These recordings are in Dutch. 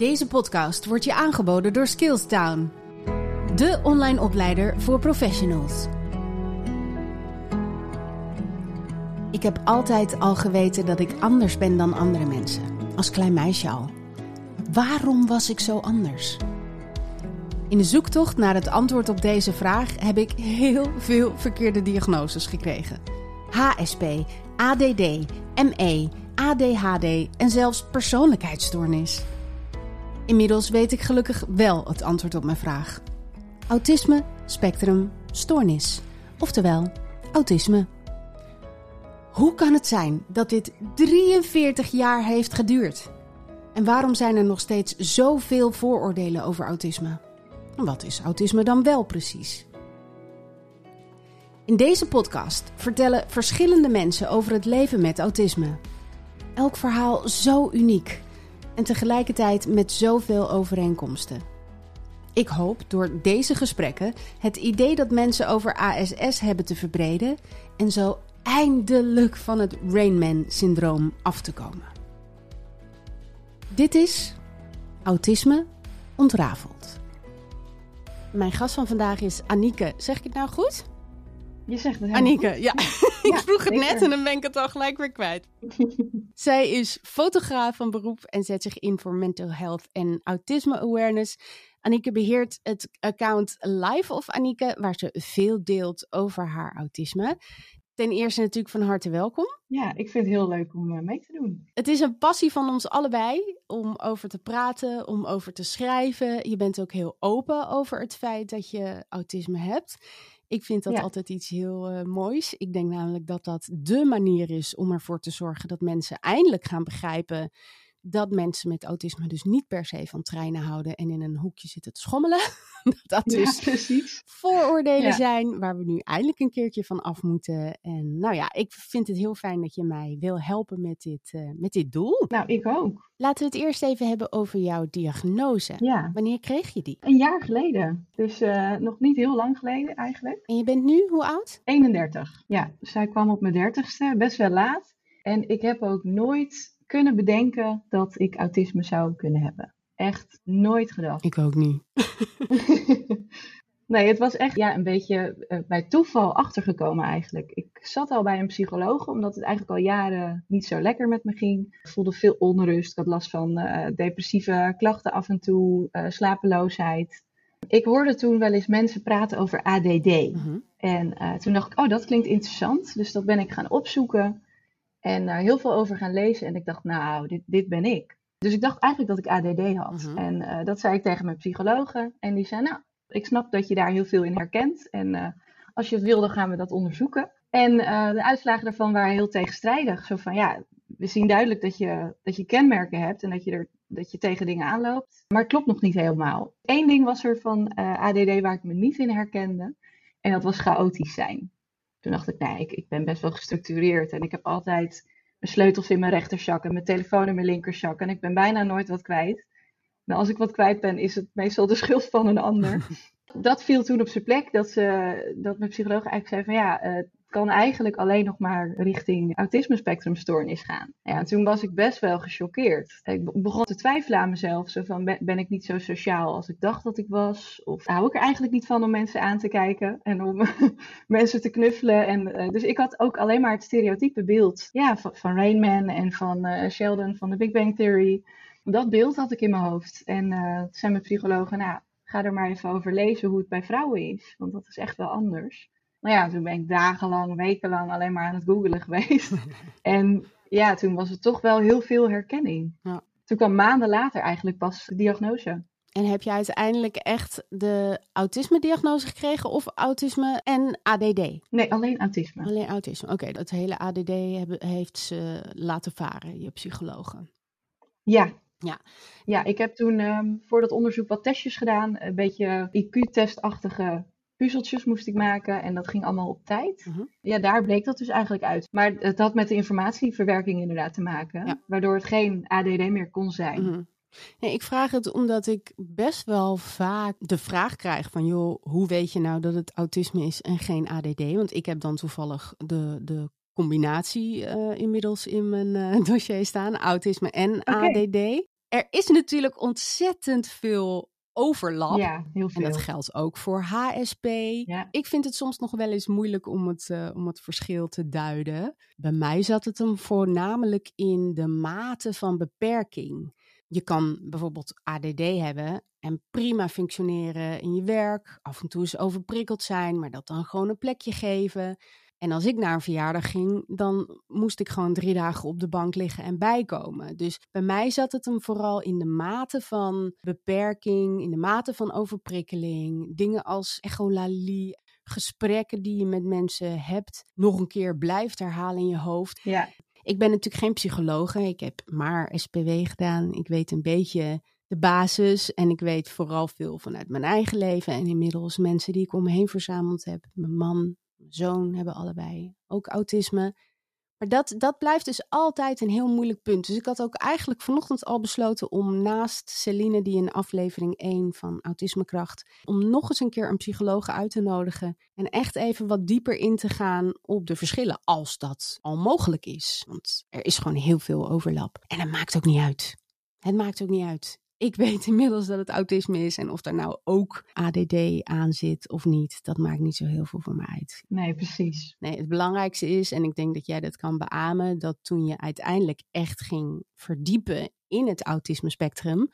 Deze podcast wordt je aangeboden door Skillstown, de online opleider voor professionals. Ik heb altijd al geweten dat ik anders ben dan andere mensen, als klein meisje al. Waarom was ik zo anders? In de zoektocht naar het antwoord op deze vraag heb ik heel veel verkeerde diagnoses gekregen. HSP, ADD, ME, ADHD en zelfs persoonlijkheidsstoornis. Inmiddels weet ik gelukkig wel het antwoord op mijn vraag. Autisme, spectrum, stoornis. Oftewel, autisme. Hoe kan het zijn dat dit 43 jaar heeft geduurd? En waarom zijn er nog steeds zoveel vooroordelen over autisme? Wat is autisme dan wel precies? In deze podcast vertellen verschillende mensen over het leven met autisme. Elk verhaal zo uniek en tegelijkertijd met zoveel overeenkomsten. Ik hoop door deze gesprekken het idee dat mensen over ASS hebben te verbreden en zo eindelijk van het Rainman-syndroom af te komen. Dit is Autisme ontrafeld. Mijn gast van vandaag is Anieke. Zeg ik het nou goed? Je zegt het Anieke, ja. ik vroeg het net en dan ben ik het al gelijk weer kwijt. Zij is fotograaf van beroep en zet zich in voor mental health en autisme awareness. Anieke beheert het account Life of Anieke, waar ze veel deelt over haar autisme. Ten eerste natuurlijk van harte welkom. Ja, ik vind het heel leuk om eh, mee te doen. Het is een passie van ons allebei om over te praten, om over te schrijven. Je bent ook heel open over het feit dat je autisme hebt. Ik vind dat altijd iets heel uh, moois. Ik denk namelijk dat dat de manier is om ervoor te zorgen dat mensen eindelijk gaan begrijpen dat mensen met autisme dus niet per se van treinen houden en in een hoekje zitten te schommelen. dat dus ja, vooroordelen ja. zijn waar we nu eindelijk een keertje van af moeten. En nou ja, ik vind het heel fijn dat je mij wil helpen met dit, uh, met dit doel. Nou, ik ook. Laten we het eerst even hebben over jouw diagnose. Ja. Wanneer kreeg je die? Een jaar geleden. Dus uh, nog niet heel lang geleden eigenlijk. En je bent nu hoe oud? 31. Ja, zij kwam op mijn dertigste, best wel laat. En ik heb ook nooit kunnen bedenken dat ik autisme zou kunnen hebben. Echt nooit gedacht. Ik ook niet. nee, het was echt ja, een beetje uh, bij toeval achtergekomen eigenlijk. Ik zat al bij een psycholoog, omdat het eigenlijk al jaren niet zo lekker met me ging. Ik voelde veel onrust. Ik had last van uh, depressieve klachten af en toe, uh, slapeloosheid. Ik hoorde toen wel eens mensen praten over ADD. Mm-hmm. En toen dacht ik, oh, dat klinkt interessant. Dus dat ben ik gaan opzoeken. En daar heel veel over gaan lezen. En ik dacht, nou, dit, dit ben ik. Dus ik dacht eigenlijk dat ik ADD had. Uh-huh. En uh, dat zei ik tegen mijn psychologe. En die zei, nou, ik snap dat je daar heel veel in herkent. En uh, als je het wil, dan gaan we dat onderzoeken. En de uitslagen daarvan waren heel tegenstrijdig. Zo van, ja, we zien duidelijk dat je, dat je kenmerken hebt en dat je, er, dat je tegen dingen aanloopt. Maar het klopt nog niet helemaal. Eén ding was er van ADD waar ik me niet in herkende. En dat was chaotisch zijn. Toen dacht ik, nee, ik, ik ben best wel gestructureerd. En ik heb altijd mijn sleutels in mijn rechterzak en mijn telefoon in mijn linkerzak. En ik ben bijna nooit wat kwijt. Nou, als ik wat kwijt ben, is het meestal de schuld van een ander. dat viel toen op zijn plek. Dat, ze, dat mijn psycholoog eigenlijk zei van ja, uh, kan eigenlijk alleen nog maar richting autisme-spectrumstoornis gaan. Ja, en toen was ik best wel gechoqueerd. Ik begon te twijfelen aan mezelf. Zo van, ben, ik niet zo sociaal als ik dacht dat ik was? Of hou ik er eigenlijk niet van om mensen aan te kijken en om mensen te knuffelen? En, uh, dus ik had ook alleen maar het stereotype beeld ja, van, van en van uh, Sheldon van de Big Bang Theory. Dat beeld had ik in mijn hoofd. En uh, toen zei mijn psycholoog, nou, ga er maar even over lezen hoe het bij vrouwen is. Want dat is echt wel anders nou ja, toen ben ik dagenlang, wekenlang alleen maar aan het googelen geweest. en ja, toen was het toch wel heel veel herkenning. Ja. Toen kwam maanden later eigenlijk pas de diagnose. En heb je uiteindelijk echt de autisme-diagnose gekregen of autisme en ADD? Nee, alleen autisme. Alleen autisme, oké. Okay, het hele ADD heb, heeft ze laten varen, je psychologen. Ja. Ja, ja ik heb toen um, voor dat onderzoek wat testjes gedaan. Een beetje IQ-testachtige puzzeltjes moest ik maken en dat ging allemaal op tijd. Uh-huh. Ja, daar bleek dat dus eigenlijk uit. Maar het had met de informatieverwerking inderdaad te maken, ja. waardoor het geen ADD meer kon zijn. Uh-huh. Nee, ik vraag het omdat ik best wel vaak de vraag krijg van, joh, hoe weet je nou dat het autisme is en geen ADD? Want ik heb dan toevallig de, de combinatie uh, inmiddels in mijn uh, dossier staan, autisme en okay. ADD. er is natuurlijk ontzettend veel overlap. Ja, heel veel. En dat geldt ook voor HSP. Ja. Ik vind het soms nog wel eens moeilijk om het, uh, om het verschil te duiden. Bij mij zat het hem voornamelijk in de mate van beperking. Je kan bijvoorbeeld ADD hebben en prima functioneren in je werk. Af en toe eens overprikkeld zijn, maar dat dan gewoon een plekje geven. En als ik naar een verjaardag ging, dan moest ik gewoon drie dagen op de bank liggen en bijkomen. Dus bij mij zat het hem vooral in de mate van beperking, in de mate van overprikkeling. Dingen als echolalie, gesprekken die je met mensen hebt, nog een keer blijft herhalen in je hoofd. Ja. Ik ben natuurlijk geen psycholoog. Ik heb maar SPW gedaan. Ik weet een beetje de basis en ik weet vooral veel vanuit mijn eigen leven en inmiddels mensen die ik om me heen verzameld heb. Mijn man, zoon hebben allebei ook autisme. Maar dat, dat blijft dus altijd een heel moeilijk punt. Dus ik had ook eigenlijk vanochtend al besloten om naast Celine, die in aflevering 1 van Autismekracht, om nog eens een keer een psycholoog uit te nodigen. En echt even wat dieper in te gaan op de verschillen, als dat al mogelijk is. Want er is gewoon heel veel overlap. En het maakt ook niet uit. Het maakt ook niet uit ik weet inmiddels dat het autisme is. En of daar nou ook ADD aan zit of niet, dat maakt niet zo heel veel voor mij uit. Nee, precies. Nee, het belangrijkste is, en ik denk dat jij dat kan beamen, dat toen je uiteindelijk echt ging verdiepen in het autisme spectrum,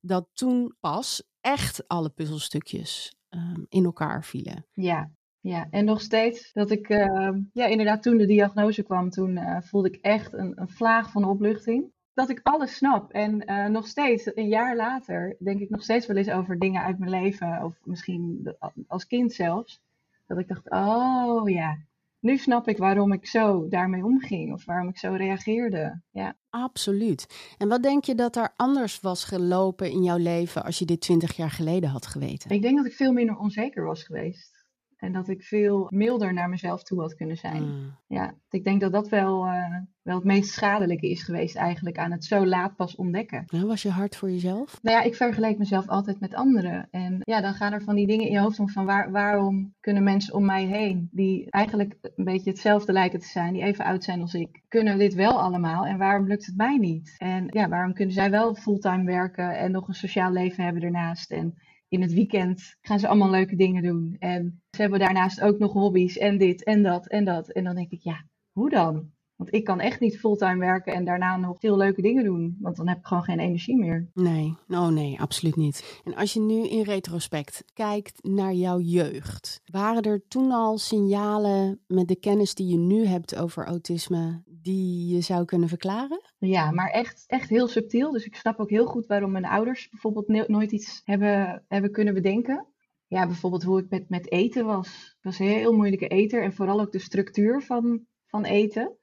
dat toen pas echt alle puzzelstukjes um, in elkaar vielen. Ja, ja, en nog steeds dat ik, uh, ja, inderdaad, toen de diagnose kwam, toen uh, voelde ik echt een, een vlaag van opluchting dat ik alles snap. En uh, nog steeds, een jaar later, denk ik nog steeds wel eens over dingen uit mijn leven. Of misschien als kind zelfs. Dat ik dacht, oh ja, nu snap ik waarom ik zo daarmee omging. Of waarom ik zo reageerde. Ja. Absoluut. En wat denk je dat er anders was gelopen in jouw leven als je dit twintig jaar geleden had geweten? Ik denk dat ik veel minder onzeker was geweest. En dat ik veel milder naar mezelf toe had kunnen zijn. Mm. Ja, ik denk dat dat wel, uh, wel het meest schadelijke is geweest eigenlijk aan het zo laat pas ontdekken. Nou, was je hard voor jezelf? Nou ja, ik vergeleek mezelf altijd met anderen. En ja, dan gaan er van die dingen in je hoofd om van waar, waarom kunnen mensen om mij heen, die eigenlijk een beetje hetzelfde lijken te zijn, die even oud zijn als ik, kunnen dit wel allemaal en waarom lukt het mij niet? En ja, waarom kunnen zij wel fulltime werken en nog een sociaal leven hebben ernaast? En in het weekend gaan ze allemaal leuke dingen doen. En ze hebben daarnaast ook nog hobby's en dit en dat en dat. En dan denk ik, ja, hoe dan? Want ik kan echt niet fulltime werken en daarna nog veel leuke dingen doen. Want dan heb ik gewoon geen energie meer. Nee, oh nee, absoluut niet. En als je nu in retrospect kijkt naar jouw jeugd. Waren er toen al signalen met de kennis die je nu hebt over autisme die je zou kunnen verklaren? Ja, maar echt, echt heel subtiel. Dus ik snap ook heel goed waarom mijn ouders bijvoorbeeld nooit iets hebben, hebben kunnen bedenken. Ja, bijvoorbeeld hoe ik met, met eten was. Ik was een heel moeilijke eter en vooral ook de structuur van, van eten.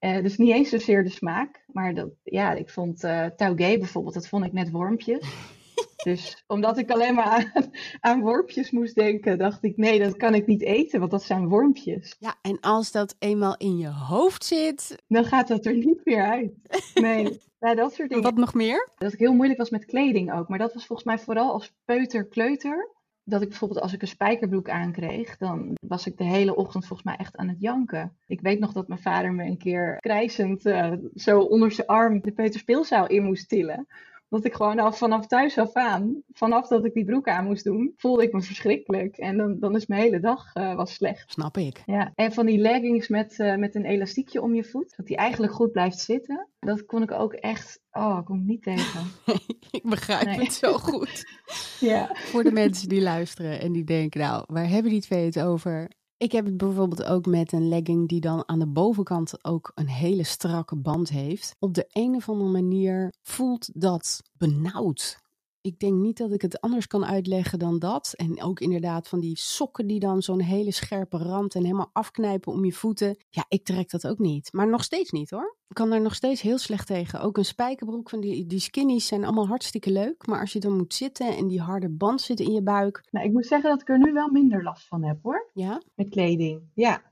Uh, dus niet eens zozeer de smaak, maar dat, ja, ik vond uh, taugé bijvoorbeeld, dat vond ik net wormpjes. dus omdat ik alleen maar aan, aan, wormpjes moest denken, dacht ik, nee, dat kan ik niet eten, want dat zijn wormpjes. Ja, en als dat eenmaal in je hoofd zit... Dan gaat dat er niet meer uit. Nee, nou, dat soort dingen. Wat nog meer? Dat ik heel moeilijk was met kleding ook, maar dat was volgens mij vooral als peuter-kleuter dat ik bijvoorbeeld als ik een spijkerbroek aankreeg, dan was ik de hele ochtend volgens mij echt aan het janken. Ik weet nog dat mijn vader me een keer krijzend uh, zo onder zijn arm de peuterspeelzaal in moest tillen. Dat ik gewoon al vanaf thuis af aan, vanaf dat ik die broek aan moest doen, voelde ik me verschrikkelijk. En dan, dan is mijn hele dag uh, was slecht. Snap ik. Ja, en van die leggings met, uh, met een elastiekje om je voet, dat die eigenlijk goed blijft zitten. Dat kon ik ook echt, oh, ik kon niet tegen. ik begrijp nee. het zo goed. ja. Voor de mensen die luisteren en die denken, nou, waar hebben die twee het over? Ik heb het bijvoorbeeld ook met een legging die dan aan de bovenkant ook een hele strakke band heeft. Op de een of andere manier voelt dat benauwd. Ik denk niet dat ik het anders kan uitleggen dan dat. En ook inderdaad van die sokken die dan zo'n hele scherpe rand en helemaal afknijpen om je voeten. Ja, ik trek dat ook niet. Maar nog steeds niet hoor. Ik kan daar nog steeds heel slecht tegen. Ook een spijkerbroek van die, die skinnies zijn allemaal hartstikke leuk. Maar als je dan moet zitten en die harde band zit in je buik. Nou, ik moet zeggen dat ik er nu wel minder last van heb hoor. Ja? Met kleding. Ja.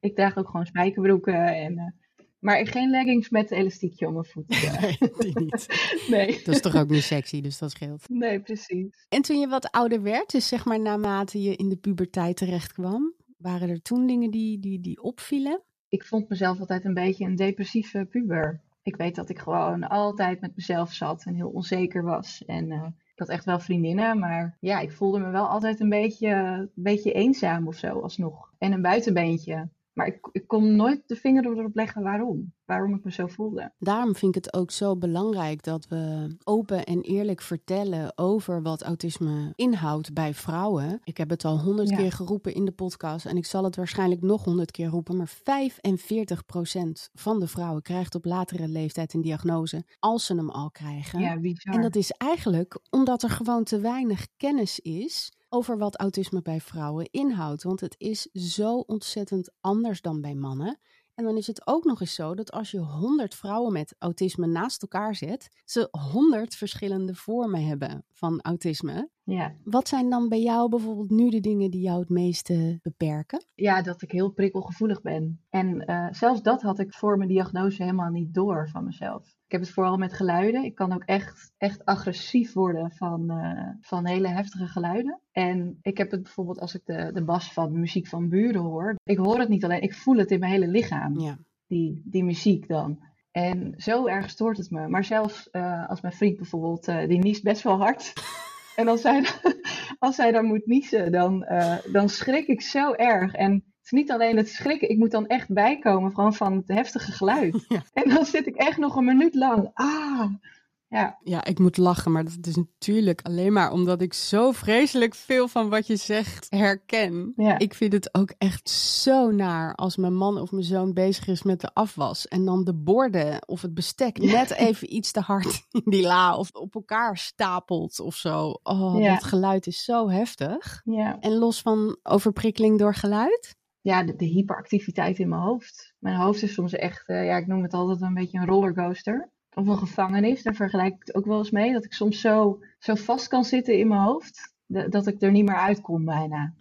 Ik draag ook gewoon spijkerbroeken en... Uh... Maar geen leggings met elastiekje om mijn voeten. Nee, die niet. nee. Dat is toch ook niet sexy, dus dat scheelt. Nee, precies. En toen je wat ouder werd, dus zeg maar naarmate je in de puberteit terecht kwam, waren er toen dingen die, die, die opvielen? Ik vond mezelf altijd een beetje een depressieve puber. Ik weet dat ik gewoon altijd met mezelf zat en heel onzeker was. En uh, ik had echt wel vriendinnen, maar ja, ik voelde me wel altijd een beetje, een beetje eenzaam of zo alsnog. En een buitenbeentje. Maar ik, ik kon nooit de vinger erop leggen waarom. Waarom ik me zo voelde. Daarom vind ik het ook zo belangrijk dat we open en eerlijk vertellen over wat autisme inhoudt bij vrouwen. Ik heb het al honderd keer geroepen in de podcast en ik zal het waarschijnlijk nog honderd keer roepen. Maar 45% van de vrouwen krijgt op latere leeftijd een diagnose als ze hem al krijgen. Ja, bizar. En dat is eigenlijk omdat er gewoon te weinig kennis is over wat autisme bij vrouwen inhoudt. Want het is zo ontzettend anders dan bij mannen. En dan is het ook nog eens zo dat als je 100 vrouwen met autisme naast elkaar zet, ze 100 verschillende vormen hebben van autisme. Ja. Wat zijn dan bij jou bijvoorbeeld nu de dingen die jou het meeste beperken? Ja, dat ik heel prikkelgevoelig ben. En uh, zelfs dat had ik voor mijn diagnose helemaal niet door van mezelf. Ik heb het vooral met geluiden. Ik kan ook echt, echt agressief worden van, uh, van hele heftige geluiden. En ik heb het bijvoorbeeld als ik de, de bas van muziek van buren hoor. Ik hoor het niet alleen, ik voel het in mijn hele lichaam. Ja. Die, die muziek dan. En zo erg stoort het me. Maar zelfs uh, als mijn vriend bijvoorbeeld, die niest best wel hard. En als hij, als hij dan moet niezen, dan, dan schrik ik zo erg. En het is niet alleen het schrikken, ik moet dan echt bijkomen gewoon van het heftige geluid. Ja. En dan zit ik echt nog een minuut lang. Ah, ja. Ja, ik moet lachen, maar dat is natuurlijk alleen maar omdat ik zo vreselijk veel van wat je zegt herken. Ja. Ik vind het ook echt zo naar als mijn man of mijn zoon bezig is met de afwas en dan de borden of het bestek net even iets te hard in die la of op elkaar stapelt of zo. Oh, Ja. dat geluid is zo heftig. ja. En los van overprikkeling door geluid? ja, de, de hyperactiviteit in mijn hoofd. Mijn hoofd is soms echt, eh, ja, ik noem het altijd een beetje een rollercoaster. Of een gevangenis, daar vergelijk ik het ook wel eens mee. Dat ik soms zo, zo vast kan zitten in mijn hoofd, de- dat ik er niet meer uitkom bijna.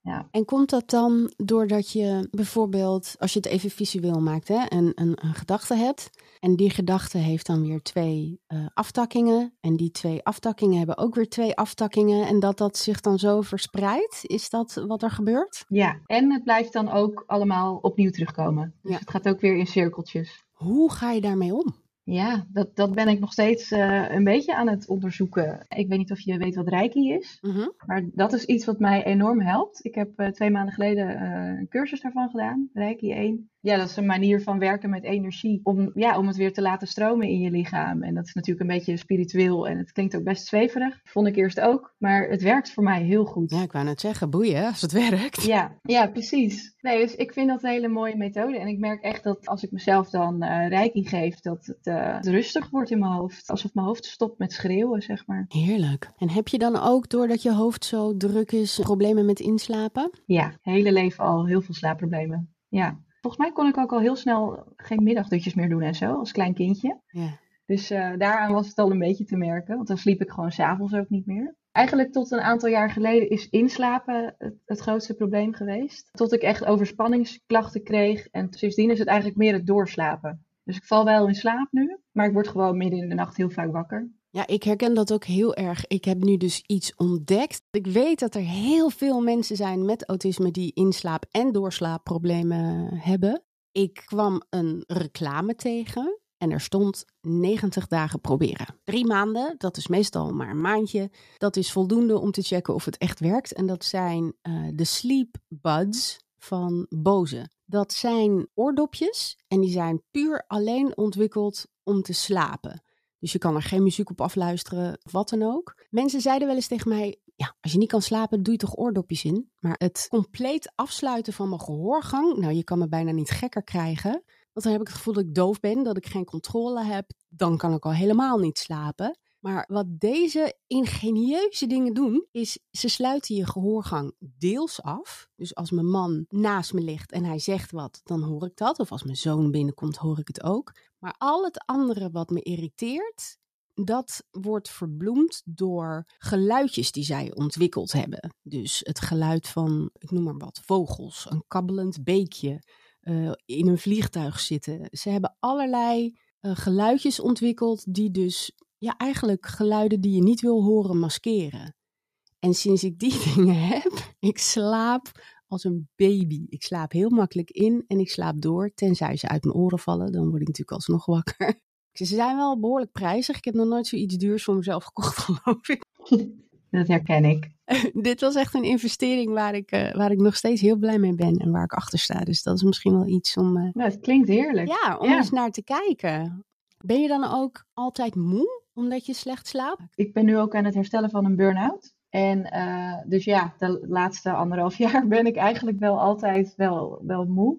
Ja. En komt dat dan doordat je bijvoorbeeld, als je het even visueel maakt, hè, een, een, een gedachte hebt. En die gedachte heeft dan weer twee eh, aftakkingen. En die twee aftakkingen hebben ook weer twee aftakkingen. En dat dat zich dan zo verspreidt. Is dat wat er gebeurt? ja, en het blijft dan ook allemaal opnieuw terugkomen. Dus Ja. het gaat ook weer in cirkeltjes. Hoe ga je daarmee om? Ja, dat, dat ben ik nog steeds eh, een beetje aan het onderzoeken. Ik weet niet of je weet wat Reiki is. Maar dat is iets wat mij enorm helpt. Ik heb eh, twee maanden geleden eh, een cursus daarvan gedaan, Reiki 1. Ja, dat is een manier van werken met energie. Om, ja, om het weer te laten stromen in je lichaam. En dat is natuurlijk een beetje spiritueel en het klinkt ook best zweverig. Vond ik eerst ook. Maar het werkt voor mij heel goed. Ja, ik wou net zeggen, boeien als het werkt. Ja, ja, precies. Nee, dus ik vind dat een hele mooie methode. En ik merk echt dat als ik mezelf dan reiki geef, dat het eh, rustig wordt in mijn hoofd. Alsof mijn hoofd stopt met schreeuwen, zeg maar. Heerlijk. En heb je dan ook, doordat je hoofd zo druk is, problemen met inslapen? Ja, hele leven al heel veel slaapproblemen. Ja. Volgens mij kon ik ook al heel snel geen middagdutjes meer doen en zo, als klein kindje. Ja. Dus eh, daaraan was het al een beetje te merken, want dan sliep ik gewoon s'avonds ook niet meer. Eigenlijk tot een aantal jaar geleden is inslapen het, het grootste probleem geweest. Tot ik echt overspanningsklachten kreeg en sindsdien is het eigenlijk meer het doorslapen. Dus ik val wel in slaap nu, maar ik word gewoon midden in de nacht heel vaak wakker. Ja, ik herken dat ook heel erg. Ik heb nu dus iets ontdekt. Ik weet dat er heel veel mensen zijn met autisme die inslaap- en doorslaapproblemen hebben. Ik kwam een reclame tegen en er stond 90 dagen proberen. Drie maanden, dat is meestal maar een maandje. Dat is voldoende om te checken of het echt werkt. En dat zijn eh, de Sleep Buds van Bose. Dat zijn oordopjes en die zijn puur alleen ontwikkeld om te slapen. Dus je kan er geen muziek op afluisteren wat dan ook. Mensen zeiden wel eens tegen mij: Ja, als je niet kan slapen, doe je toch oordopjes in. Maar het compleet afsluiten van mijn gehoorgang, nou, je kan me bijna niet gekker krijgen. Want dan heb ik het gevoel dat ik doof ben, dat ik geen controle heb. Dan kan ik al helemaal niet slapen. Maar wat deze ingenieuze dingen doen, is ze sluiten je gehoorgang deels af. Dus als mijn man naast me ligt en hij zegt wat, dan hoor ik dat. Of als mijn zoon binnenkomt, hoor ik het ook. Maar al het andere wat me irriteert, dat wordt verbloemd door geluidjes die zij ontwikkeld hebben. Dus het geluid van, ik noem maar wat, vogels, een kabbelend beekje, uh, in een vliegtuig zitten. Ze hebben allerlei uh, geluidjes ontwikkeld die dus ja, eigenlijk geluiden die je niet wil horen maskeren. En sinds ik die dingen heb, ik slaap als een baby. Ik slaap heel makkelijk in en ik slaap door, tenzij ze uit mijn oren vallen. Dan word ik natuurlijk alsnog wakker. Ze zijn wel behoorlijk prijzig. Ik heb nog nooit zoiets duurs voor mezelf gekocht, geloof ik. Dat herken ik. Dit was echt een investering waar ik, uh, waar ik nog steeds heel blij mee ben en waar ik achter sta. Dus dat is misschien wel iets om. Uh, nou, het klinkt heerlijk. Ja, om eens naar te kijken. Ben je dan ook altijd moe omdat je slecht slaapt? Ik ben nu ook aan het herstellen van een burn-out. En uh, dus ja, de laatste anderhalf jaar ben ik eigenlijk wel altijd wel, wel moe.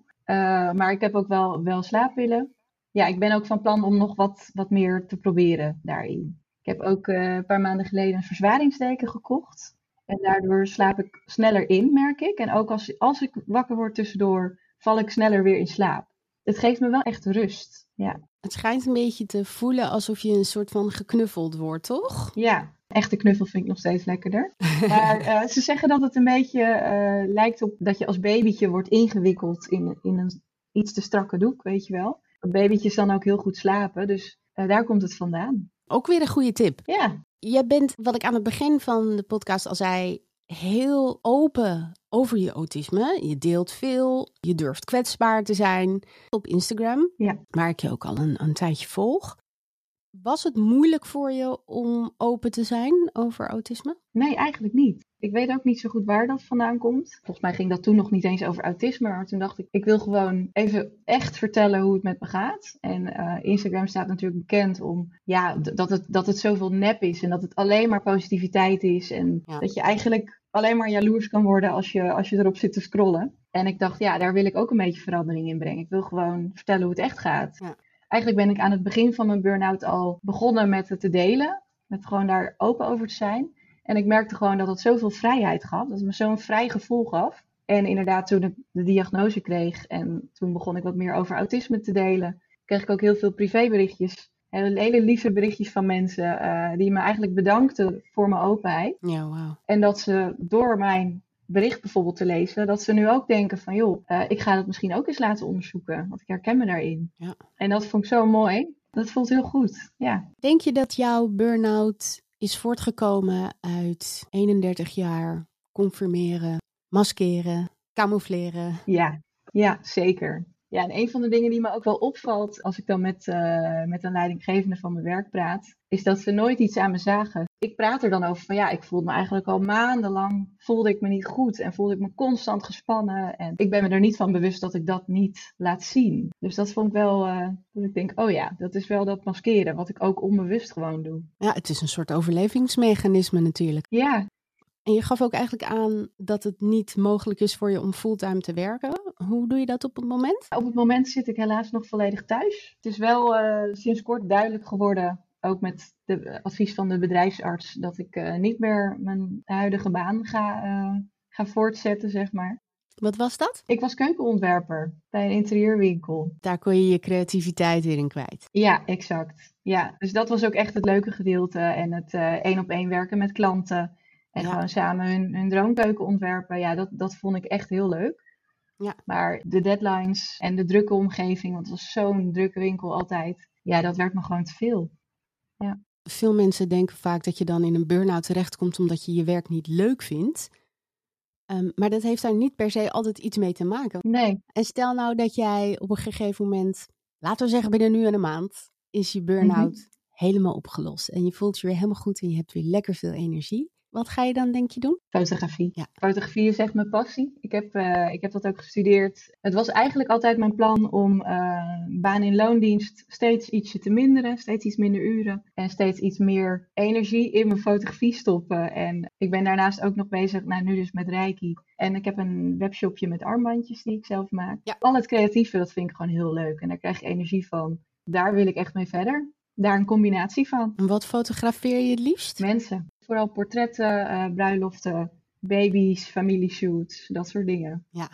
maar ik heb ook wel, wel slaappillen. Ja, ik ben ook van plan om nog wat, wat meer te proberen daarin. Ik heb ook een paar maanden geleden een verzwaringsdeken gekocht. En daardoor slaap ik sneller in, merk ik. En ook als, als ik wakker word tussendoor, val ik sneller weer in slaap. Het geeft me wel echt rust. Ja. Het schijnt een beetje te voelen alsof je een soort van geknuffeld wordt, toch? Ja, echte knuffel vind ik nog steeds lekkerder. Maar uh, ze zeggen dat het een beetje uh, lijkt op dat je als babytje wordt ingewikkeld in, in een iets te strakke doek, weet je wel. Babytjes dan ook heel goed slapen, dus uh, daar komt het vandaan. Ook weer een goede tip. Ja. Jij bent, wat ik aan het begin van de podcast al zei, heel open over je autisme. Je deelt veel, je durft kwetsbaar te zijn op Instagram, ja. waar ik je ook al een, een tijdje volg. Was het moeilijk voor je om open te zijn over autisme? Nee, eigenlijk niet. Ik weet ook niet zo goed waar dat vandaan komt. Volgens mij ging dat toen nog niet eens over autisme. Maar toen dacht ik, ik wil gewoon even echt vertellen hoe het met me gaat. En uh, Instagram staat natuurlijk bekend om ja, dat, het, dat het zoveel nep is. En dat het alleen maar positiviteit is. En ja. dat je eigenlijk alleen maar jaloers kan worden als je, als je erop zit te scrollen. En ik dacht, ja, daar wil ik ook een beetje verandering in brengen. Ik wil gewoon vertellen hoe het echt gaat. Ja. Eigenlijk ben ik aan het begin van mijn burn-out al begonnen met het te delen. Met gewoon daar open over te zijn. En ik merkte gewoon dat het zoveel vrijheid gaf. Dat het me zo'n vrij gevoel gaf. En inderdaad, toen ik de diagnose kreeg en toen begon ik wat meer over autisme te delen, kreeg ik ook heel veel privéberichtjes. En hele lieve berichtjes van mensen uh, die me eigenlijk bedankten voor mijn openheid. Ja, wow. En dat ze door mijn bericht bijvoorbeeld te lezen, dat ze nu ook denken van joh, uh, ik ga dat misschien ook eens laten onderzoeken, want ik herken me daarin. Ja. En dat vond ik zo mooi. Dat voelt heel goed. Ja. Denk je dat jouw burn-out is voortgekomen uit 31 jaar confirmeren, maskeren, camoufleren? Ja, ja, zeker. Ja, en een van de dingen die me ook wel opvalt als ik dan met, uh, met een leidinggevende van mijn werk praat, is dat ze nooit iets aan me zagen. Ik praat er dan over van ja, ik voelde me eigenlijk al maandenlang, voelde ik me niet goed en voelde ik me constant gespannen. En ik ben me er niet van bewust dat ik dat niet laat zien. Dus dat vond ik wel, uh, dat ik denk, oh ja, dat is wel dat maskeren, wat ik ook onbewust gewoon doe. Ja, het is een soort overlevingsmechanisme natuurlijk. Ja, en je gaf ook eigenlijk aan dat het niet mogelijk is voor je om fulltime te werken. Hoe doe je dat op het moment? Op het moment zit ik helaas nog volledig thuis. Het is wel uh, sinds kort duidelijk geworden, ook met de advies van de bedrijfsarts, dat ik uh, niet meer mijn huidige baan ga, uh, ga voortzetten, zeg maar. Wat was dat? Ik was keukenontwerper bij een interieurwinkel. Daar kon je je creativiteit weer in kwijt. Ja, exact. Ja, dus dat was ook echt het leuke gedeelte en het één op één werken met klanten. En ja. gewoon samen hun, hun droomkeuken ontwerpen. Ja, dat, dat vond ik echt heel leuk. Ja. Maar de deadlines en de drukke omgeving, want het was zo'n drukke winkel altijd. Ja, dat werd me gewoon te veel. Ja. Veel mensen denken vaak dat je dan in een burn-out terechtkomt omdat je je werk niet leuk vindt. Um, maar dat heeft daar niet per se altijd iets mee te maken. Nee. En stel nou dat jij op een gegeven moment, laten we zeggen binnen nu en een maand, is je burn-out mm-hmm. helemaal opgelost. En je voelt je weer helemaal goed en je hebt weer lekker veel energie. Wat ga je dan denk je doen? Fotografie. Ja. Fotografie is echt mijn passie. Ik heb, uh, ik heb dat ook gestudeerd. Het was eigenlijk altijd mijn plan om uh, baan in loondienst steeds ietsje te minderen. Steeds iets minder uren. En steeds iets meer energie in mijn fotografie stoppen. En ik ben daarnaast ook nog bezig, nou nu dus met Reiki. En ik heb een webshopje met armbandjes die ik zelf maak. Ja. Al het creatieve, dat vind ik gewoon heel leuk. En daar krijg ik energie van. Daar wil ik echt mee verder. Daar een combinatie van. En wat fotografeer je het liefst? Mensen. Vooral portretten, uh, bruiloften, baby's, familieshoots, dat soort dingen. Ja.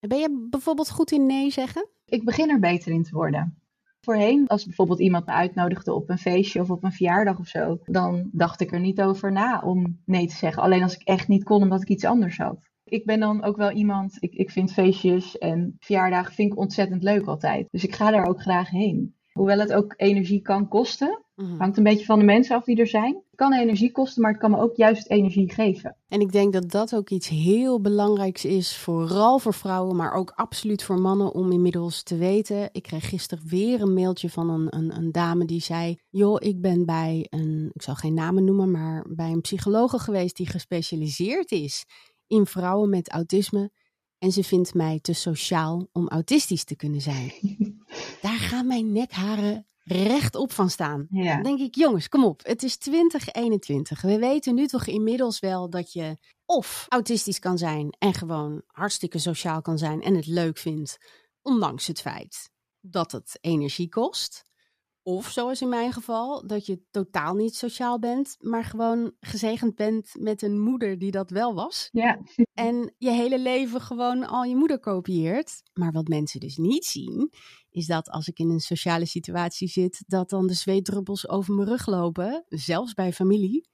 Ben je bijvoorbeeld goed in nee zeggen? Ik begin er beter in te worden. Voorheen, als bijvoorbeeld iemand me uitnodigde op een feestje of op een verjaardag of zo, dan dacht ik er niet over na om nee te zeggen. Alleen als ik echt niet kon omdat ik iets anders had. Ik ben dan ook wel iemand, ik, ik vind feestjes en verjaardagen vind ik ontzettend leuk altijd. Dus ik ga daar ook graag heen. Hoewel het ook energie kan kosten. Mhm. Hangt een beetje van de mensen af die er zijn. Het kan energie kosten, maar het kan me ook juist energie geven. En ik denk dat dat ook iets heel belangrijks is, vooral voor vrouwen, maar ook absoluut voor mannen, om inmiddels te weten. Ik kreeg gisteren weer een mailtje van een, een, een dame die zei: Joh, ik ben bij een, ik zal geen namen noemen, maar bij een psychologe geweest die gespecialiseerd is in vrouwen met autisme. En ze vindt mij te sociaal om autistisch te kunnen zijn. Daar gaan mijn nekharen rechtop van staan. Ja. Dan denk ik, jongens, kom op. Het is 2021. We weten nu toch inmiddels wel dat je of autistisch kan zijn en gewoon hartstikke sociaal kan zijn en het leuk vindt, ondanks het feit dat het energie kost. Of zoals in mijn geval, dat je totaal niet sociaal bent, maar gewoon gezegend bent met een moeder die dat wel was. Ja. En je hele leven gewoon al je moeder kopieert. Maar wat mensen dus niet zien, is dat als ik in een sociale situatie zit, dat dan de zweetdruppels over mijn rug lopen, zelfs bij familie.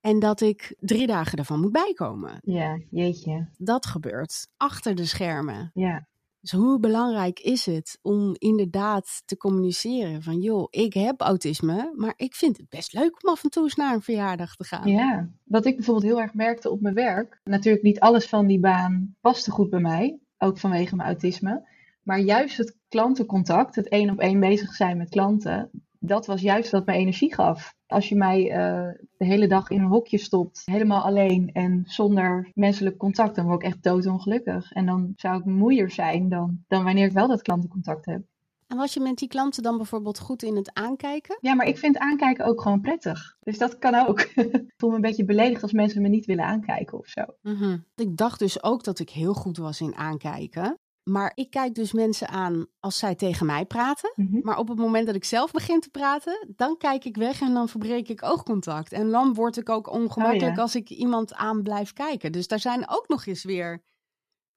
En dat ik drie dagen ervan moet bijkomen. Ja, jeetje. Dat gebeurt achter de schermen. Ja. Dus hoe belangrijk is het om inderdaad te communiceren van joh, ik heb autisme, maar ik vind het best leuk om af en toe eens naar een verjaardag te gaan. Ja, wat ik bijvoorbeeld heel erg merkte op mijn werk. Natuurlijk niet alles van die baan paste goed bij mij, ook vanwege mijn autisme. Maar juist het klantencontact, het één op één bezig zijn met klanten, dat was juist wat mij energie gaf. Als je mij eh, de hele dag in een hokje stopt, helemaal alleen en zonder menselijk contact, dan word ik echt doodongelukkig. En dan zou ik moeier zijn dan, dan wanneer ik wel dat klantencontact heb. En was je met die klanten dan bijvoorbeeld goed in het aankijken? Ja, maar ik vind aankijken ook gewoon prettig. Dus dat kan ook. ik voel me een beetje beledigd als mensen me niet willen aankijken of zo. Mhm. Ik dacht dus ook dat ik heel goed was in aankijken. Maar ik kijk dus mensen aan als zij tegen mij praten. Mhm. Maar op het moment dat ik zelf begin te praten, dan kijk ik weg en dan verbreek ik oogcontact. En dan word ik ook ongemakkelijk Oh ja. als ik iemand aan blijf kijken. Dus daar zijn ook nog eens weer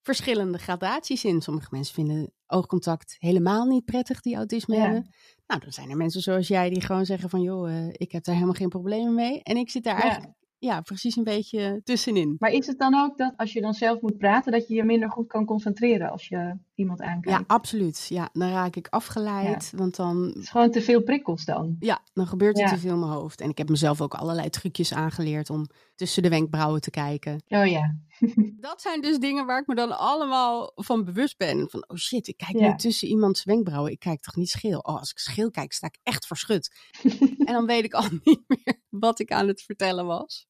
verschillende gradaties in. Sommige mensen vinden oogcontact helemaal niet prettig die autisme Ja. hebben. Nou, dan zijn er mensen zoals jij die gewoon zeggen van... joh, eh, ik heb daar helemaal geen problemen mee. En ik zit daar Ja. eigenlijk ja, precies een beetje tussenin. Maar is het dan ook dat als je dan zelf moet praten, dat je je minder goed kan concentreren als je iemand aankijkt? Ja, absoluut. Ja, dan raak ik afgeleid, want dan, Het is gewoon te veel prikkels dan. ja, dan gebeurt er Ja. te veel in mijn hoofd. En ik heb mezelf ook allerlei trucjes aangeleerd om tussen de wenkbrauwen te kijken. Oh ja. Dat zijn dus dingen waar ik me dan allemaal van bewust ben. Van, oh shit, ik kijk Ja. nu tussen iemands wenkbrauwen. Ik kijk toch niet scheel? Oh, als ik scheel kijk, sta ik echt verschut. en dan weet ik al niet meer wat ik aan het vertellen was.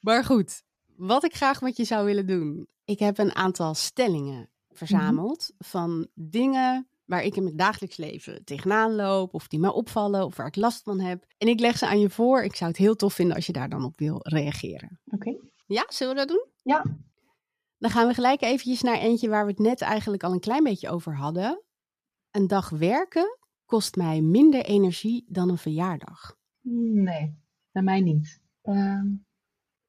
Maar goed, wat ik graag met je zou willen doen. Ik heb een aantal stellingen verzameld van dingen waar ik in mijn dagelijks leven tegenaan loop, of die mij opvallen, of waar ik last van heb. En ik leg ze aan je voor. Ik zou het heel tof vinden als je daar dan op wil reageren. Oké. Ja, zullen we dat doen? Ja. Dan gaan we gelijk eventjes naar eentje waar we het net eigenlijk al een klein beetje over hadden. Een dag werken kost mij minder energie dan een verjaardag. Nee, bij mij niet. Ehm,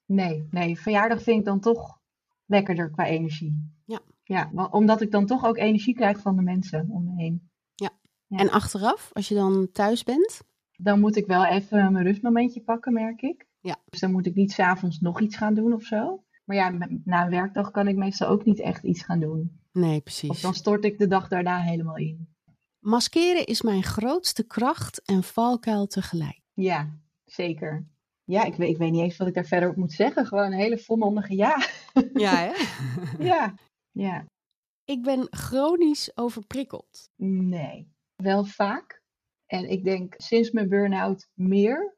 nee, nee. Verjaardag vind ik dan toch lekkerder qua energie. Ja. Ja, omdat ik dan toch ook energie krijg van de mensen om me heen. Ja. En achteraf, als je dan thuis bent, Dan moet ik wel even mijn rustmomentje pakken, merk ik. Ja. Dus dan moet ik niet s'avonds nog iets gaan doen of zo. Maar ja, na een werkdag kan ik meestal ook niet echt iets gaan doen. nee, Of precies. dan stort ik de dag daarna helemaal in. Maskeren is mijn grootste kracht en valkuil tegelijk. Ja, zeker. Ja, ik weet, ik weet niet eens wat ik daar verder op moet zeggen. Gewoon een hele volmondige ja. Ja, hè? Ja. Ja. ik ben chronisch overprikkeld. Nee. Wel vaak. En ik denk sinds mijn burn-out meer.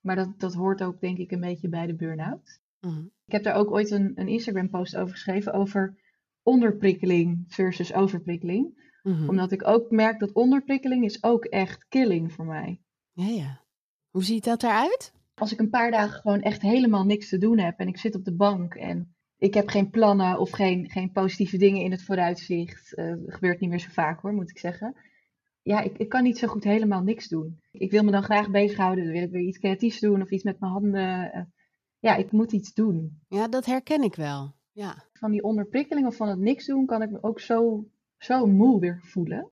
Maar dat, dat hoort ook denk ik een beetje bij de burn-out. Mhm. Ik heb daar ook ooit een, een Instagram-post over geschreven. Over onderprikkeling versus overprikkeling. Mhm. Omdat ik ook merk dat onderprikkeling is ook echt killing voor mij. Ja, ja. Hoe ziet dat eruit? Als ik een paar dagen gewoon echt helemaal niks te doen heb. En ik zit op de bank en ik heb geen plannen of geen, geen positieve dingen in het vooruitzicht. Dat gebeurt niet meer zo vaak hoor, moet ik zeggen. Ja, ik, ik kan niet zo goed helemaal niks doen. Ik wil me dan graag bezighouden. Dan wil ik weer iets creatiefs doen of iets met mijn handen. Eh, ja, ik moet iets doen. Ja, dat herken ik wel. Ja. Van die onderprikkeling of van het niks doen kan ik me ook zo, zo moe weer voelen.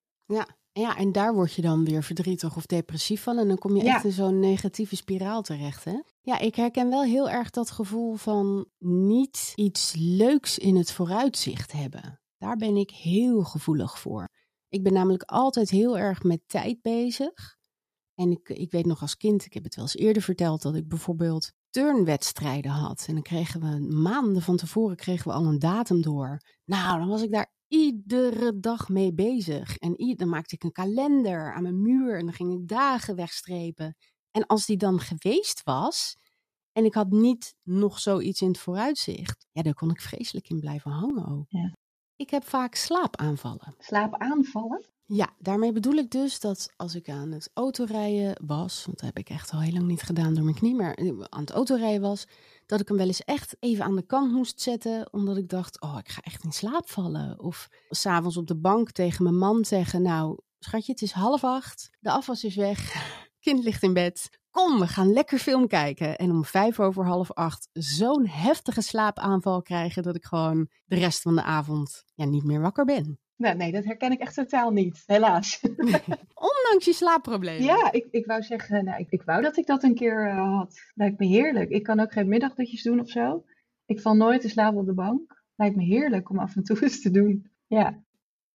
Ja, en daar word je dan weer verdrietig of depressief van. En dan kom je Ja. echt in zo'n negatieve spiraal terecht, hè? Ja, ik herken wel heel erg dat gevoel van niet iets leuks in het vooruitzicht hebben. Daar ben ik heel gevoelig voor. Ik ben namelijk altijd heel erg met tijd bezig. En ik, ik weet nog als kind, ik heb het wel eens eerder verteld, dat ik bijvoorbeeld turnwedstrijden had. En dan kregen we maanden van tevoren kregen we al een datum door. Nou, dan was ik daar iedere dag mee bezig. En dan maakte ik een kalender aan mijn muur en dan ging ik dagen wegstrepen. En als die dan geweest was en ik had niet nog zoiets in het vooruitzicht, ja, daar kon ik vreselijk in blijven hangen ook. Ja. Ik heb vaak slaapaanvallen. Slaapaanvallen? Ja, daarmee bedoel ik dus dat als ik aan het autorijden was, want dat heb ik echt al heel lang niet gedaan door mijn knie, maar aan het autorijden was, dat ik hem wel eens echt even aan de kant moest zetten, omdat ik dacht, oh, ik ga echt in slaap vallen. Of s'avonds op de bank tegen mijn man zeggen, nou, schatje, het is half acht, de afwas is weg, kind ligt in bed, kom, we gaan lekker film kijken. En om vijf over half acht zo'n heftige slaapaanval krijgen dat ik gewoon de rest van de avond ja, niet meer wakker ben. Nou, nee, dat herken ik echt totaal niet, helaas. Ondanks je slaapproblemen. Ja, ik, ik wou zeggen, nou, ik, ik wou dat ik dat een keer uh, had. Lijkt me heerlijk. Ik kan ook geen middagdutjes doen of zo. Ik val nooit te slapen op de bank. Lijkt me heerlijk om af en toe eens te doen. Ja.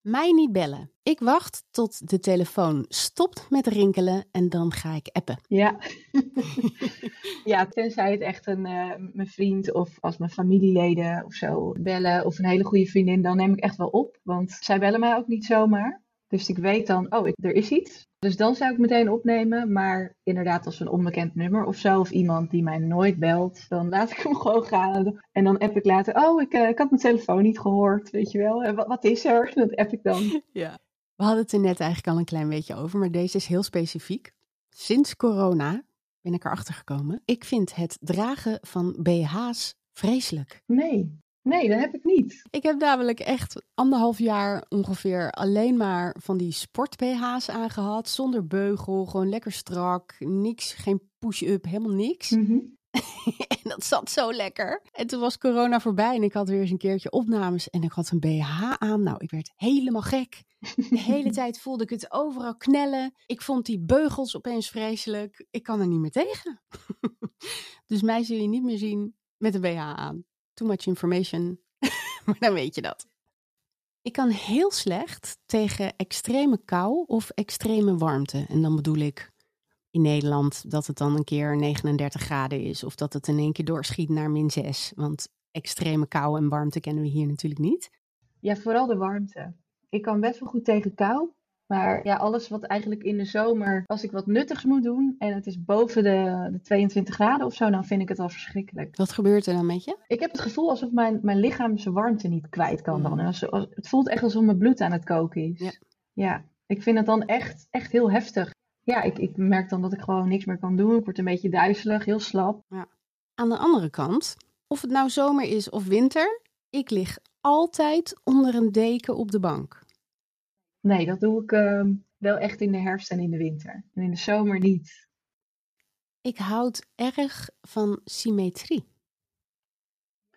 Mij niet bellen. Ik wacht tot de telefoon stopt met rinkelen en dan ga ik appen. Ja, ja tenzij het echt een, uh, mijn vriend of als mijn familieleden of zo bellen of een hele goede vriendin, dan neem ik echt wel op. Want zij bellen mij ook niet zomaar. Dus ik weet dan, oh, ik, er is iets. Dus dan zou ik meteen opnemen. Maar inderdaad, als een onbekend nummer of zo, of iemand die mij nooit belt, dan laat ik hem gewoon gaan. En dan app ik later, oh, ik, uh, ik had mijn telefoon niet gehoord, weet je wel. Wat, wat is er? Dat app ik dan. Ja. We hadden het er net eigenlijk al een klein beetje over, maar deze is heel specifiek. Sinds corona ben ik erachter gekomen. Ik vind het dragen van BH's vreselijk. Nee. Nee, dat heb ik niet. Ik heb namelijk echt anderhalf jaar ongeveer alleen maar van die sport-BH's aangehad. Zonder beugel, gewoon lekker strak. Niks, geen push-up, helemaal niks. Mm en dat zat zo lekker. En toen was corona voorbij en ik had weer eens een keertje opnames en ik had een BH aan. Nou, ik werd helemaal gek. De hele tijd voelde ik het overal knellen. Ik vond die beugels opeens vreselijk. Ik kan er niet meer tegen. dus mij zul je niet meer zien met een BH aan. Too much information. maar dan weet je dat. Ik kan heel slecht tegen extreme kou of extreme warmte. En dan bedoel ik in Nederland dat het dan een keer 39 graden is. Of dat het in één keer doorschiet naar min 6. Want extreme kou en warmte kennen we hier natuurlijk niet. Ja, vooral de warmte. Ik kan best wel goed tegen kou. Maar ja, alles wat eigenlijk in de zomer, als ik wat nuttigs moet doen en het is boven de, de 22 graden of zo, dan vind ik het al verschrikkelijk. Wat gebeurt er dan met je? Ik heb het gevoel alsof mijn, mijn lichaam zijn warmte niet kwijt kan dan. En als, als, het voelt echt alsof mijn bloed aan het koken is. Ja. ja, ik vind het dan echt, echt heel heftig. Ja, ik, ik merk dan dat ik gewoon niks meer kan doen. Ik word een beetje duizelig, heel slap. Ja. Aan de andere kant, of het nou zomer is of winter, ik lig altijd onder een deken op de bank. Nee, dat doe ik uh, wel echt in de herfst en in de winter. En in de zomer niet. Ik houd erg van symmetrie.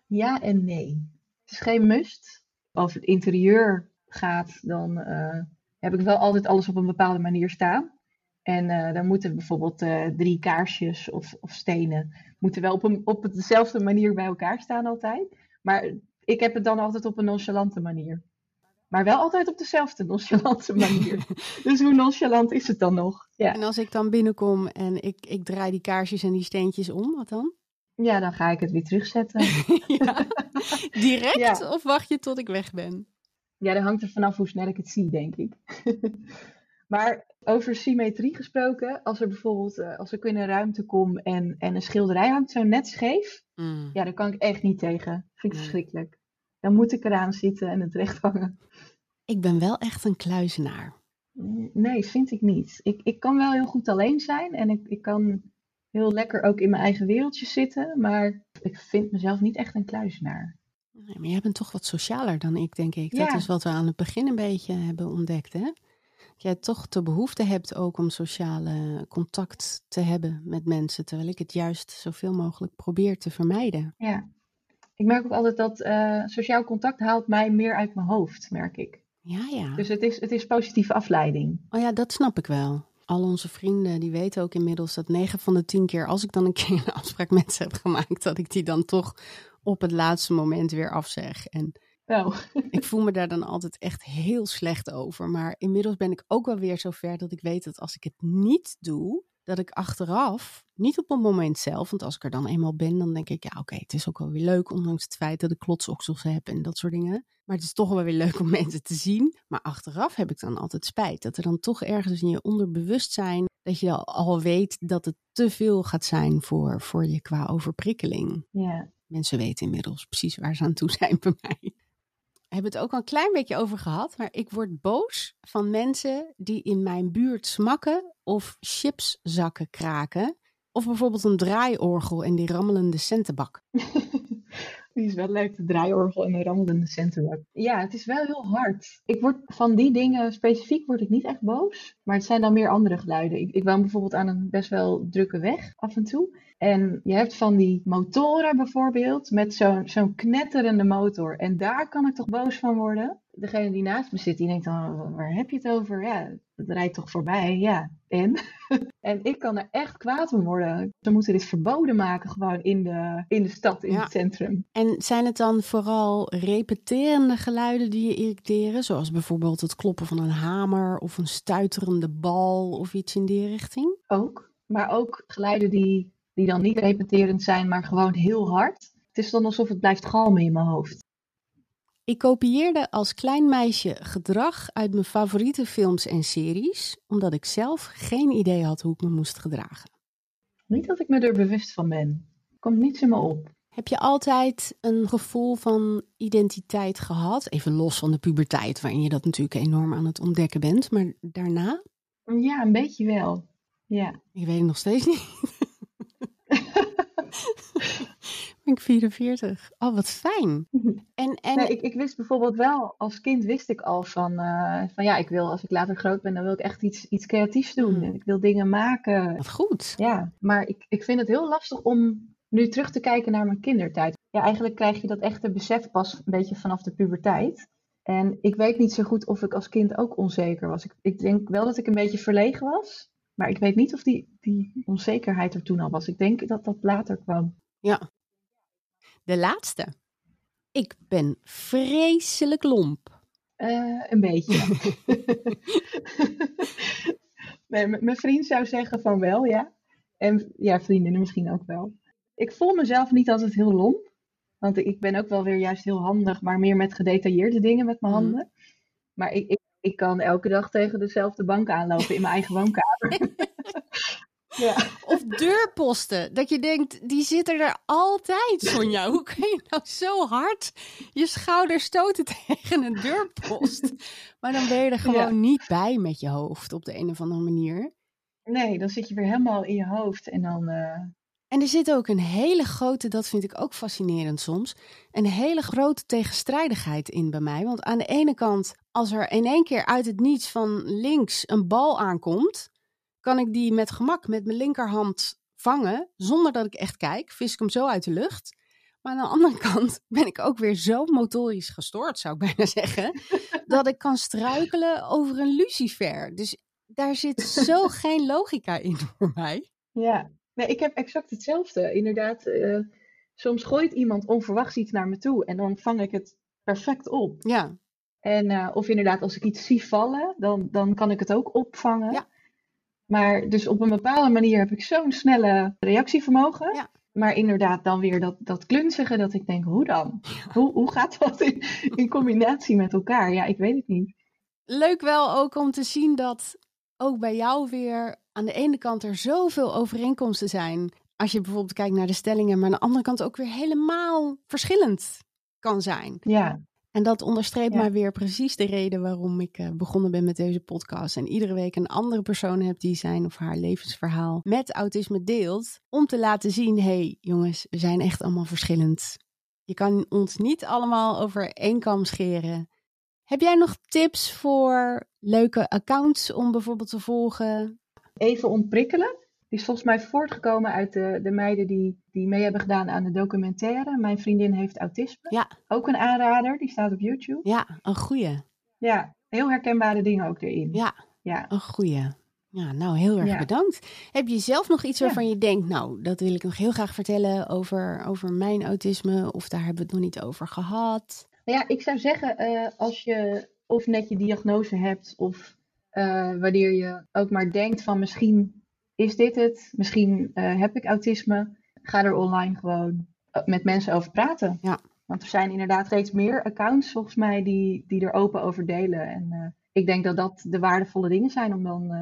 Ja en nee. Het is geen must. Als het interieur gaat, dan uh, heb ik wel altijd alles op een bepaalde manier staan. En uh, dan moeten bijvoorbeeld uh, drie kaarsjes of, of, stenen moeten wel op, een, op dezelfde manier bij elkaar staan altijd. Maar ik heb het dan altijd op een nonchalante manier. Maar wel altijd op dezelfde nonchalante manier. dus hoe nonchalant is het dan nog? Ja. En als ik dan binnenkom en ik, ik draai die kaarsjes en die steentjes om, wat dan? Ja, dan ga ik het weer terugzetten. ja. Direct ja. of wacht je tot ik weg ben? Ja, dat hangt er vanaf hoe snel ik het zie, denk ik. maar over symmetrie gesproken, als er bijvoorbeeld, uh, als ik in een ruimte kom en, en een schilderij hangt zo net scheef, mm. ja, daar kan ik echt niet tegen. Vind ik mm. verschrikkelijk. Dan moet ik eraan zitten en het recht hangen. Ik ben wel echt een kluizenaar. Nee, vind ik niet. Ik, ik kan wel heel goed alleen zijn en ik, ik kan heel lekker ook in mijn eigen wereldje zitten, maar ik vind mezelf niet echt een kluizenaar. Nee, maar jij bent toch wat socialer dan ik, denk ik. Ja. Dat is wat we aan het begin een beetje hebben ontdekt, hè? Dat jij toch de behoefte hebt ook om sociale contact te hebben met mensen, terwijl ik het juist zoveel mogelijk probeer te vermijden. Ja, ik merk ook altijd dat uh, sociaal contact haalt mij meer uit mijn hoofd, merk ik. Ja, ja. Dus het is, het is positieve afleiding. Oh ja, dat snap ik wel. Al onze vrienden die weten ook inmiddels dat 9 van de 10 keer, als ik dan een keer een afspraak met ze heb gemaakt, dat ik die dan toch op het laatste moment weer afzeg. En Oh. Ik voel me daar dan altijd echt heel slecht over. Maar inmiddels ben ik ook wel weer zover dat ik weet dat als ik het niet doe, dat ik achteraf, niet op het moment zelf, want als ik er dan eenmaal ben, dan denk ik, ja oké, het is ook wel weer leuk, ondanks het feit dat ik klotsoksels heb en dat soort dingen. Maar het is toch wel weer leuk om mensen te zien. Maar achteraf heb ik dan altijd spijt. Dat er dan toch ergens in je onderbewustzijn, dat je al weet dat het te veel gaat zijn voor, voor je qua overprikkeling. Ja. Mensen weten inmiddels precies waar ze aan toe zijn bij mij. Hebben het ook al een klein beetje over gehad, maar ik word boos van mensen die in mijn buurt smakken of chipszakken kraken. Of bijvoorbeeld een draaiorgel en die rammelende centenbak. Die is wel leuk, de draaiorgel en de rammelende centenbak. Ja, het is wel heel hard. Ik word van die dingen specifiek word ik niet echt boos. Maar het zijn dan meer andere geluiden. Ik, ik woon bijvoorbeeld aan een best wel drukke weg af en toe. En je hebt van die motoren bijvoorbeeld met zo'n zo'n knetterende motor. En daar kan ik toch boos van worden? Degene die naast me zit, die denkt dan, waar heb je het over? Ja, het rijdt toch voorbij? Ja, en? en ik kan er echt kwaad om worden. Ze moeten dit verboden maken gewoon in de, in de stad, in Ja. het centrum. En zijn het dan vooral repeterende geluiden die je irriteren? Zoals bijvoorbeeld het kloppen van een hamer of een stuiterende bal of iets in die richting? Ook. Maar ook geluiden die, die dan niet repeterend zijn, maar gewoon heel hard. Het is dan alsof het blijft galmen in mijn hoofd. Ik kopieerde als klein meisje gedrag uit mijn favoriete films en series, omdat ik zelf geen idee had hoe ik me moest gedragen. Niet dat ik me er bewust van ben. Komt niets in me op. Heb je altijd een gevoel van identiteit gehad? Even los van de puberteit, waarin je dat natuurlijk enorm aan het ontdekken bent, maar daarna? Ja, een beetje wel. Ja. Ik weet het nog steeds niet. ik 44. Oh, wat fijn. En, en Nee, ik, ik wist bijvoorbeeld wel, als kind wist ik al van, eh, van ja, ik wil als ik later groot ben, dan wil ik echt iets, iets creatiefs doen. Mhm. En ik wil dingen maken. wat goed. Ja, maar ik, ik vind het heel lastig om nu terug te kijken naar mijn kindertijd. Ja, eigenlijk krijg je dat echte besef pas een beetje vanaf de puberteit. En ik weet niet zo goed of ik als kind ook onzeker was. Ik, ik denk wel dat ik een beetje verlegen was. Maar ik weet niet of die, die onzekerheid er toen al was. Ik denk dat dat later kwam. Ja. De laatste. Ik ben vreselijk lomp. Eh, een beetje. nee, mijn vriend zou zeggen van wel, ja. En ja, vriendinnen misschien ook wel. Ik voel mezelf niet altijd heel lomp. Want ik- ik ben ook wel weer juist heel handig, maar meer met gedetailleerde dingen met mijn Mhm. handen. Maar ik, ik, ik kan elke dag tegen dezelfde bank aanlopen in mijn eigen woonkamer. ja. Of deurposten. Dat je denkt, die zitten er altijd, Sonja. Hoe kan je nou zo hard je schouder stoten tegen een deurpost? Maar dan ben je er gewoon Ja. niet bij met je hoofd op de een of andere manier. Nee, dan zit je weer helemaal in je hoofd. En dan, eh, En er zit ook een hele grote, dat vind ik ook fascinerend soms, een hele grote tegenstrijdigheid in bij mij. Want aan de ene kant, als er in één keer uit het niets van links een bal aankomt, kan ik die met gemak met mijn linkerhand vangen, zonder dat ik echt kijk. Vis ik hem zo uit de lucht. Maar aan de andere kant ben ik ook weer zo motorisch gestoord, zou ik bijna zeggen, dat ik kan struikelen over een lucifer. Dus daar zit zo geen logica in voor mij. Ja, nee, ik heb exact hetzelfde. Inderdaad, eh, soms gooit iemand onverwachts iets naar me toe en dan vang ik het perfect op. Ja, En, eh, of inderdaad, als ik iets zie vallen, dan, dan kan ik het ook opvangen. Ja. Maar dus op een bepaalde manier heb ik zo'n snelle reactievermogen. Ja. Maar inderdaad, dan weer dat, dat klunzige, dat ik denk, hoe dan? Hoe, hoe gaat dat in, in combinatie met elkaar? Ja, ik weet het niet. leuk wel ook om te zien dat ook bij jou weer aan de ene kant er zoveel overeenkomsten zijn. Als je bijvoorbeeld kijkt naar de stellingen, maar aan de andere kant ook weer helemaal verschillend kan zijn. Ja, En dat onderstreept Ja. maar weer precies de reden waarom ik eh, begonnen ben met deze podcast. En iedere week een andere persoon heb die zijn of haar levensverhaal met autisme deelt. Om te laten zien, hé hey, jongens, we zijn echt allemaal verschillend. Je kan ons niet allemaal over één kam scheren. Heb jij nog tips voor leuke accounts om bijvoorbeeld te volgen? even ontprikkelen. Die is volgens mij voortgekomen uit de, de meiden die, die mee hebben gedaan aan de documentaire. Mijn vriendin heeft autisme. Ja. Ook een aanrader, die staat op YouTube. Ja, een goeie. Ja, heel herkenbare dingen ook erin. Ja, Ja. een goeie. Ja, nou heel erg Ja. bedankt. Heb je zelf nog iets Ja. waarvan je denkt, nou, dat wil ik nog heel graag vertellen over, over mijn autisme, of daar hebben we het nog niet over gehad? Nou ja, ik zou zeggen, eh, als je of net je diagnose hebt, of uh, wanneer je ook maar denkt van misschien is dit het, misschien uh, heb ik autisme, ga er online gewoon met mensen over praten. Ja. Want er zijn inderdaad reeds meer accounts volgens mij die, die er open over delen. En ik denk dat dat de waardevolle dingen zijn om dan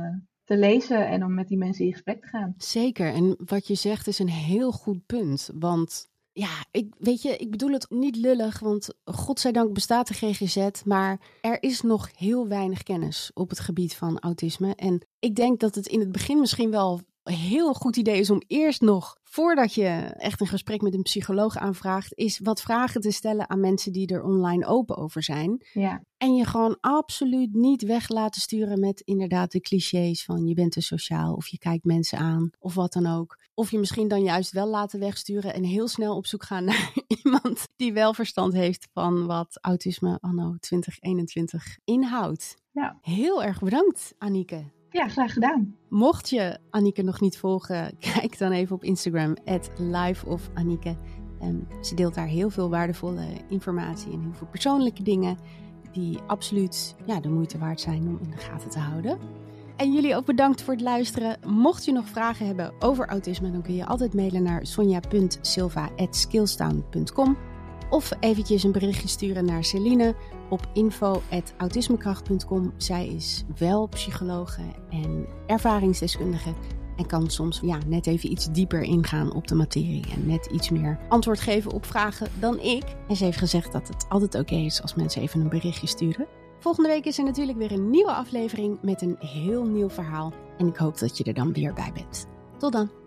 te lezen en om met die mensen in gesprek te gaan. Zeker. En wat je zegt is een heel goed punt. Want ja, ik, weet je, ik bedoel het niet lullig, want godzijdank bestaat de GGZ, maar er is nog heel weinig kennis op het gebied van autisme. En ik denk dat het in het begin misschien wel heel goed idee is om eerst nog, voordat je echt een gesprek met een psycholoog aanvraagt, is wat vragen te stellen aan mensen die er online open over zijn. Ja. En je gewoon absoluut niet weg laten sturen met inderdaad de clichés van je bent te sociaal of je kijkt mensen aan of wat dan ook. Of je misschien dan juist wel laten wegsturen en heel snel op zoek gaan naar iemand die wel verstand heeft van wat autisme anno 2021 inhoudt. Ja. Heel erg bedankt, Anike. Ja, graag gedaan. Mocht je Anike nog niet volgen, kijk dan even op Instagram, @liveofAnike. En ze deelt daar heel veel waardevolle informatie en heel veel persoonlijke dingen die absoluut ja, de moeite waard zijn om in de gaten te houden. En jullie ook bedankt voor het luisteren. Mocht je nog vragen hebben over autisme, dan kun je altijd mailen naar sonja.silva.skillstown.com of eventjes een berichtje sturen naar Celine op info.autismekracht.com. Zij is wel psychologe en ervaringsdeskundige en kan soms ja, net even iets dieper ingaan op de materie en net iets meer antwoord geven op vragen dan ik. En ze heeft gezegd dat het altijd oké is als mensen even een berichtje sturen. Volgende week is er natuurlijk weer een nieuwe aflevering met een heel nieuw verhaal. En ik hoop dat je er dan weer bij bent. Tot dan!